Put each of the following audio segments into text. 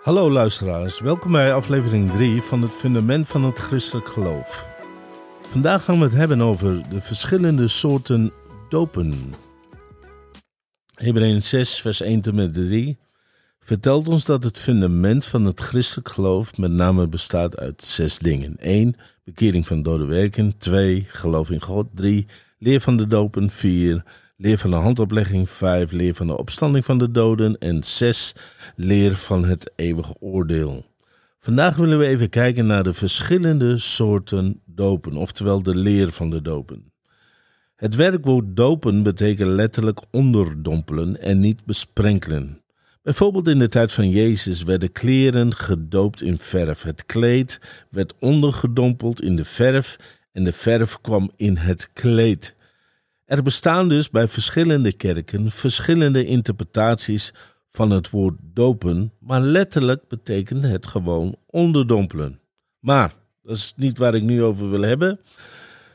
Hallo luisteraars, welkom bij aflevering 3 van het fundament van het christelijk geloof. Vandaag gaan we het hebben over de verschillende soorten dopen. Hebreeën 6 vers 1 tot met 3 vertelt ons dat het fundament van het christelijk geloof met name bestaat uit zes dingen. 1. Bekering van dode werken. 2. Geloof in God. 3. Leer van de dopen. 4. Leer van de handoplegging. 5. Leer van de opstanding van de doden. En 6. Leer van het eeuwige oordeel. Vandaag willen we even kijken naar de verschillende soorten dopen, oftewel de leer van de dopen. Het werkwoord dopen betekent letterlijk onderdompelen en niet besprenkelen. Bijvoorbeeld in de tijd van Jezus werden kleren gedoopt in verf. Het kleed werd ondergedompeld in de verf en de verf kwam in het kleed. Er bestaan dus bij verschillende kerken verschillende interpretaties van het woord dopen, maar letterlijk betekent het gewoon onderdompelen. Maar dat is niet waar ik nu over wil hebben.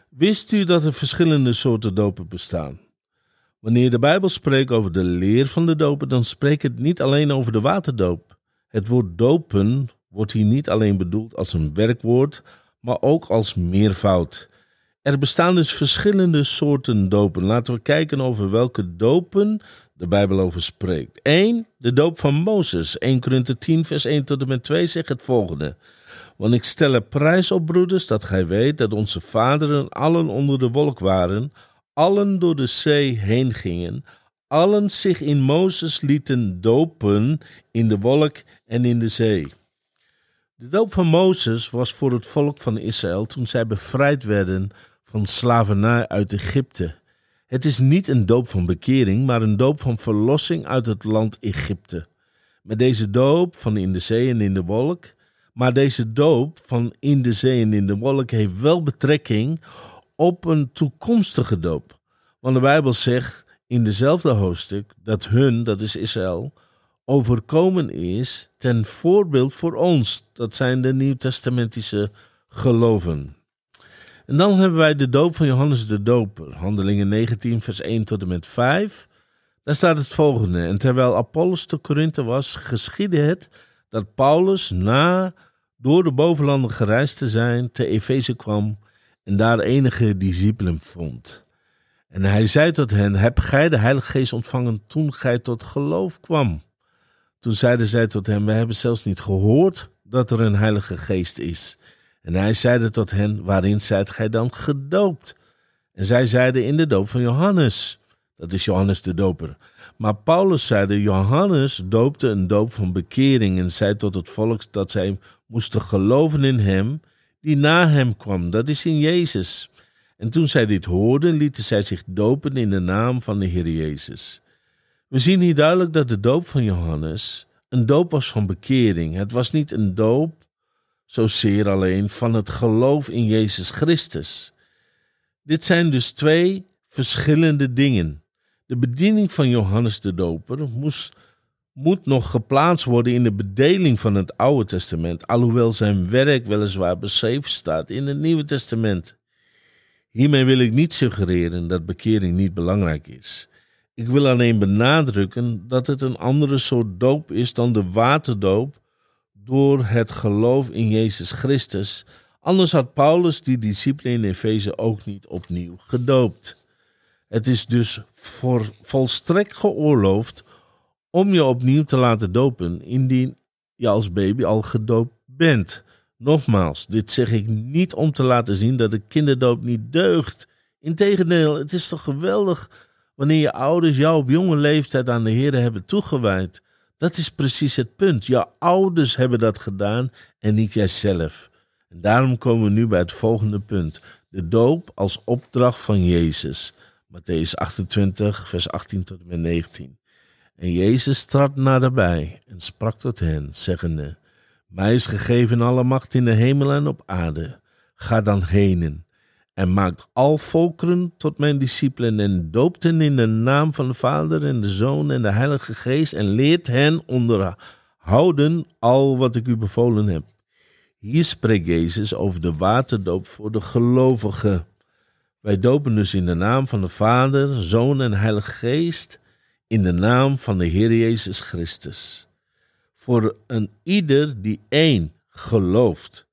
Wist u dat er verschillende soorten dopen bestaan? Wanneer de Bijbel spreekt over de leer van de dopen, dan spreekt het niet alleen over de waterdoop. Het woord dopen wordt hier niet alleen bedoeld als een werkwoord, maar ook als meervoud. Er bestaan dus verschillende soorten dopen. Laten we kijken over welke dopen de Bijbel over spreekt. 1. De doop van Mozes. 1 Korinthe 10, vers 1 tot en met 2 zegt het volgende. Want ik stel er prijs op, broeders, dat gij weet dat onze vaderen allen onder de wolk waren, allen door de zee heen gingen, allen zich in Mozes lieten dopen in de wolk en in de zee. De doop van Mozes was voor het volk van Israël toen zij bevrijd werden van slavernij uit Egypte. Het is niet een doop van bekering, maar een doop van verlossing uit het land Egypte. Met deze doop van in de zee en in de wolk, maar deze doop van in de zee en in de wolk heeft wel betrekking op een toekomstige doop. Want de Bijbel zegt in dezelfde hoofdstuk dat hun, dat is Israël, overkomen is ten voorbeeld voor ons. Dat zijn de nieuwtestamentische geloven. En dan hebben wij de doop van Johannes de Doper, Handelingen 19, vers 1 tot en met 5. Daar staat het volgende. En terwijl Apollos te Korinthe was, geschiedde het dat Paulus na door de bovenlanden gereisd te zijn, te Efeze kwam en daar enige discipelen vond. En hij zei tot hen: Heb gij de Heilige Geest ontvangen toen gij tot geloof kwam? Toen zeiden zij tot hem: Wij hebben zelfs niet gehoord dat er een Heilige Geest is. En hij zeide tot hen: Waarin zijt gij dan gedoopt? En zij zeiden: In de doop van Johannes. Dat is Johannes de Doper. Maar Paulus zeide: Johannes doopte een doop van bekering en zei tot het volk dat zij moesten geloven in hem die na hem kwam, dat is in Jezus. En toen zij dit hoorden, lieten zij zich dopen in de naam van de Heer Jezus. We zien hier duidelijk dat de doop van Johannes een doop was van bekering. Het was niet een doop zozeer alleen van het geloof in Jezus Christus. Dit zijn dus twee verschillende dingen. De bediening van Johannes de Doper moest, moet nog geplaatst worden in de bedeling van het Oude Testament, alhoewel zijn werk weliswaar beschreven staat in het Nieuwe Testament. Hiermee wil ik niet suggereren dat bekering niet belangrijk is. Ik wil alleen benadrukken dat het een andere soort doop is dan de waterdoop door het geloof in Jezus Christus. Anders had Paulus die discipelen in Efeze ook niet opnieuw gedoopt. Het is dus voor volstrekt geoorloofd om je opnieuw te laten dopen indien je als baby al gedoopt bent. Nogmaals, dit zeg ik niet om te laten zien dat de kinderdoop niet deugt. Integendeel, het is toch geweldig wanneer je ouders jou op jonge leeftijd aan de Heer hebben toegewijd. Dat is precies het punt. Je ouders hebben dat gedaan en niet jijzelf. En daarom komen we nu bij het volgende punt. De doop als opdracht van Jezus. Matthäus 28, vers 18 tot en met 19. En Jezus trad naderbij en sprak tot hen, zeggende: Mij is gegeven alle macht in de hemel en op aarde. Ga dan heen en maakt al volkeren tot mijn discipelen en doopt hen in de naam van de Vader en de Zoon en de Heilige Geest en leert hen onderhouden al wat ik u bevolen heb. Hier spreekt Jezus over de waterdoop voor de gelovigen. Wij dopen dus in de naam van de Vader, Zoon en Heilige Geest, in de naam van de Heer Jezus Christus. voor een ieder die één gelooft.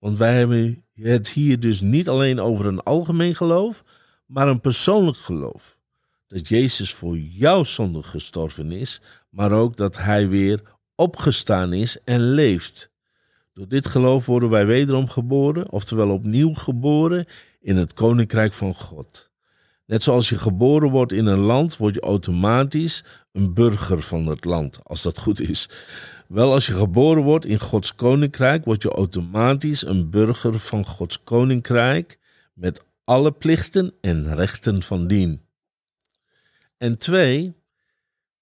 Want wij hebben het hier dus niet alleen over een algemeen geloof, maar een persoonlijk geloof. Dat Jezus voor jouw zonde gestorven is, maar ook dat Hij weer opgestaan is en leeft. Door dit geloof worden wij wederom geboren, oftewel opnieuw geboren in het koninkrijk van God. Net zoals je geboren wordt in een land, word je automatisch een burger van het land, als dat goed is. Wel, als je geboren wordt in Gods koninkrijk, word je automatisch een burger van Gods koninkrijk met alle plichten en rechten van dien. En twee,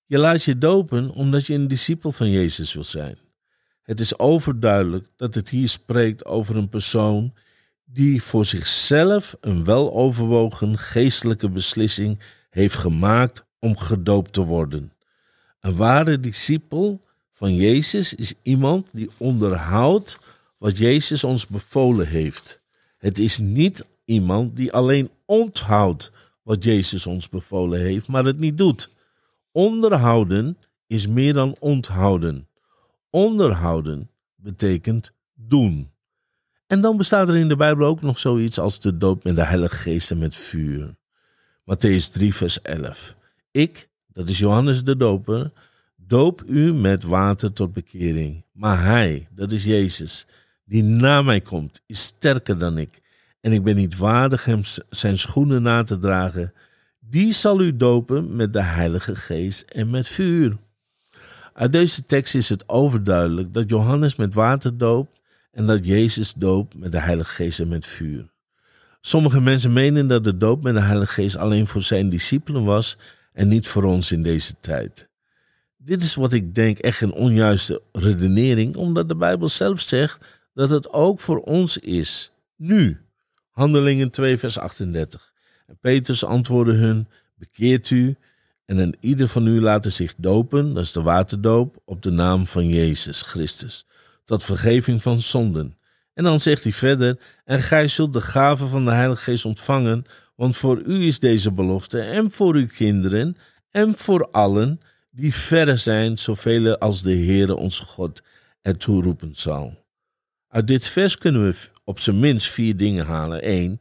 je laat je dopen omdat je een discipel van Jezus wil zijn. Het is overduidelijk dat het hier spreekt over een persoon die voor zichzelf een weloverwogen geestelijke beslissing heeft gemaakt om gedoopt te worden. Een ware discipel van Jezus is iemand die onderhoudt wat Jezus ons bevolen heeft. Het is niet iemand die alleen onthoudt wat Jezus ons bevolen heeft, maar het niet doet. Onderhouden is meer dan onthouden. Onderhouden betekent doen. En dan bestaat er in de Bijbel ook nog zoiets als de doop met de Heilige Geest en met vuur. Matthäus 3, vers 11. Ik, dat is Johannes de Doper, doop u met water tot bekering. Maar hij, dat is Jezus, die na mij komt, is sterker dan ik. En ik ben niet waardig hem zijn schoenen na te dragen. Die zal u dopen met de Heilige Geest en met vuur. Uit deze tekst is het overduidelijk dat Johannes met water doopt en dat Jezus doopt met de Heilige Geest en met vuur. Sommige mensen menen dat de doop met de Heilige Geest alleen voor zijn discipelen was en niet voor ons in deze tijd. Dit is wat ik denk echt een onjuiste redenering, omdat de Bijbel zelf zegt dat het ook voor ons is, nu. Handelingen 2, vers 38. En Petrus antwoordde hun: Bekeert u en een ieder van u laten zich dopen, dat is de waterdoop, op de naam van Jezus Christus, tot vergeving van zonden. En dan zegt hij verder: En gij zult de gave van de Heilige Geest ontvangen, want voor u is deze belofte, en voor uw kinderen, en voor allen die verre zijn, zoveel als de Heere onze God ertoe roepen zal. Uit dit vers kunnen we op zijn minst vier dingen halen. Eén,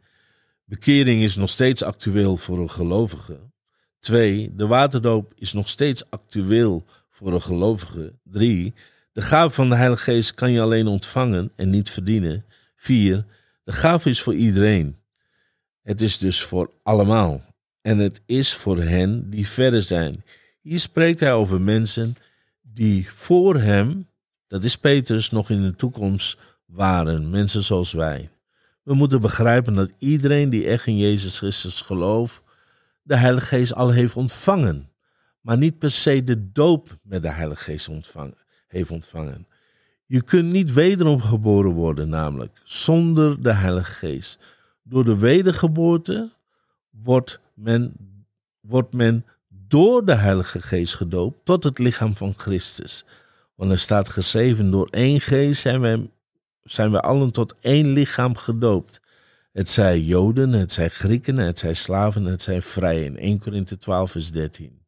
bekering is nog steeds actueel voor een gelovige. Twee, de waterdoop is nog steeds actueel voor een gelovige. Drie, de gave van de Heilige Geest kan je alleen ontvangen en niet verdienen. Vier, de gave is voor iedereen. Het is dus voor allemaal. En het is voor hen die verder zijn. Hier spreekt hij over mensen die voor hem, dat is Petrus, nog in de toekomst waren. Mensen zoals wij. We moeten begrijpen dat iedereen die echt in Jezus Christus gelooft, de Heilige Geest al heeft ontvangen. Maar niet per se de doop met de Heilige Geest ontvangen, heeft ontvangen. Je kunt niet wederom geboren worden, namelijk zonder de Heilige Geest. Door de wedergeboorte wordt men, wordt men door de Heilige Geest gedoopt tot het lichaam van Christus. Want er staat geschreven: door één geest zijn wij, zijn wij allen tot één lichaam gedoopt. Het zij Joden, het zij Grieken, het zij slaven, het zij vrijen. 1 Korinthe 12, vers 13.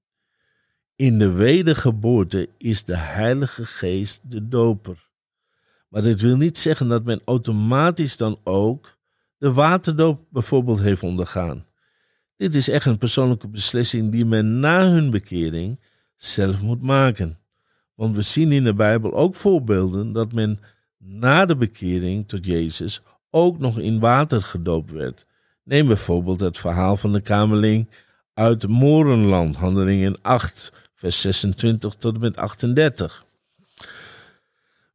In de wedergeboorte is de Heilige Geest de doper. Maar dit wil niet zeggen dat men automatisch dan ook de waterdoop bijvoorbeeld heeft ondergaan. Dit is echt een persoonlijke beslissing die men na hun bekering zelf moet maken. Want we zien in de Bijbel ook voorbeelden dat men na de bekering tot Jezus ook nog in water gedoopt werd. Neem bijvoorbeeld het verhaal van de kamerling uit Morenland, handelingen 8, vers 26 tot en met 38.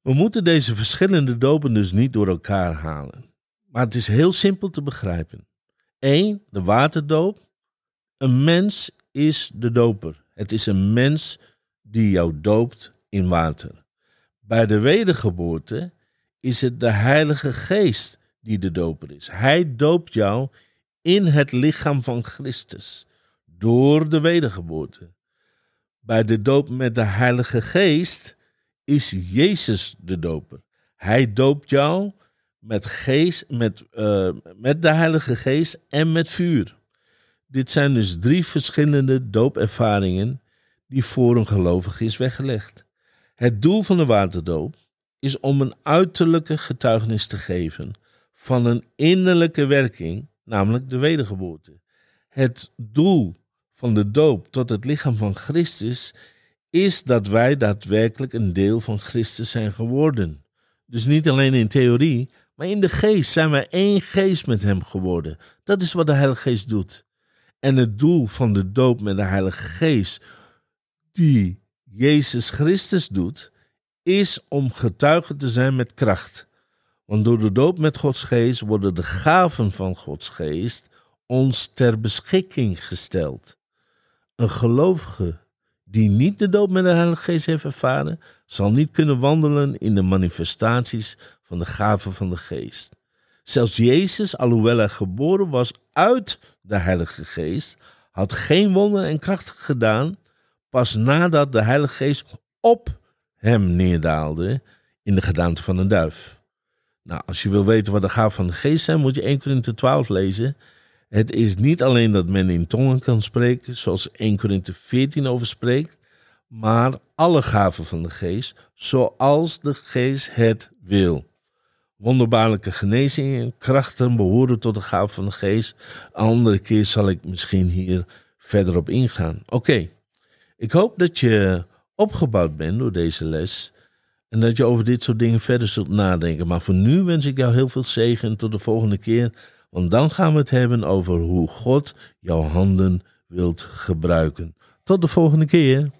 We moeten deze verschillende dopen dus niet door elkaar halen. Maar het is heel simpel te begrijpen. 1. De waterdoop. Een mens is de doper. Het is een mens die jou doopt in water. Bij de wedergeboorte is het de Heilige Geest die de doper is. Hij doopt jou in het lichaam van Christus door de wedergeboorte. Bij de doop met de Heilige Geest is Jezus de doper. Hij doopt jou met, geest, met, uh, met de Heilige Geest en met vuur. Dit zijn dus drie verschillende doopervaringen die voor een gelovige is weggelegd. Het doel van de waterdoop is om een uiterlijke getuigenis te geven van een innerlijke werking, namelijk de wedergeboorte. Het doel van de doop tot het lichaam van Christus is dat wij daadwerkelijk een deel van Christus zijn geworden. Dus niet alleen in theorie, maar in de geest zijn wij één geest met Hem geworden. Dat is wat de Heilige Geest doet. En het doel van de doop met de Heilige Geest, die Jezus Christus doet, is om getuige te zijn met kracht. Want door de doop met Gods Geest worden de gaven van Gods Geest ons ter beschikking gesteld. Een gelovige die niet de doop met de Heilige Geest heeft ervaren, zal niet kunnen wandelen in de manifestaties van de gaven van de Geest. Zelfs Jezus, alhoewel hij geboren was uit de Heilige Geest, had geen wonderen en krachten gedaan, pas nadat de Heilige Geest op hem neerdaalde in de gedaante van een duif. Nou, als je wil weten wat de gaven van de geest zijn, moet je 1 Korinthe 12 lezen. Het is niet alleen dat men in tongen kan spreken, zoals 1 Korinthe 14 over spreekt, maar alle gaven van de geest, zoals de geest het wil. Wonderbaarlijke genezingen en krachten behoren tot de gaven van de geest. Een andere keer zal ik misschien hier verder op ingaan. Oké, ik hoop dat je opgebouwd bent door deze les. En dat je over dit soort dingen verder zult nadenken. Maar voor nu wens ik jou heel veel zegen en tot de volgende keer. Want dan gaan we het hebben over hoe God jouw handen wilt gebruiken. Tot de volgende keer.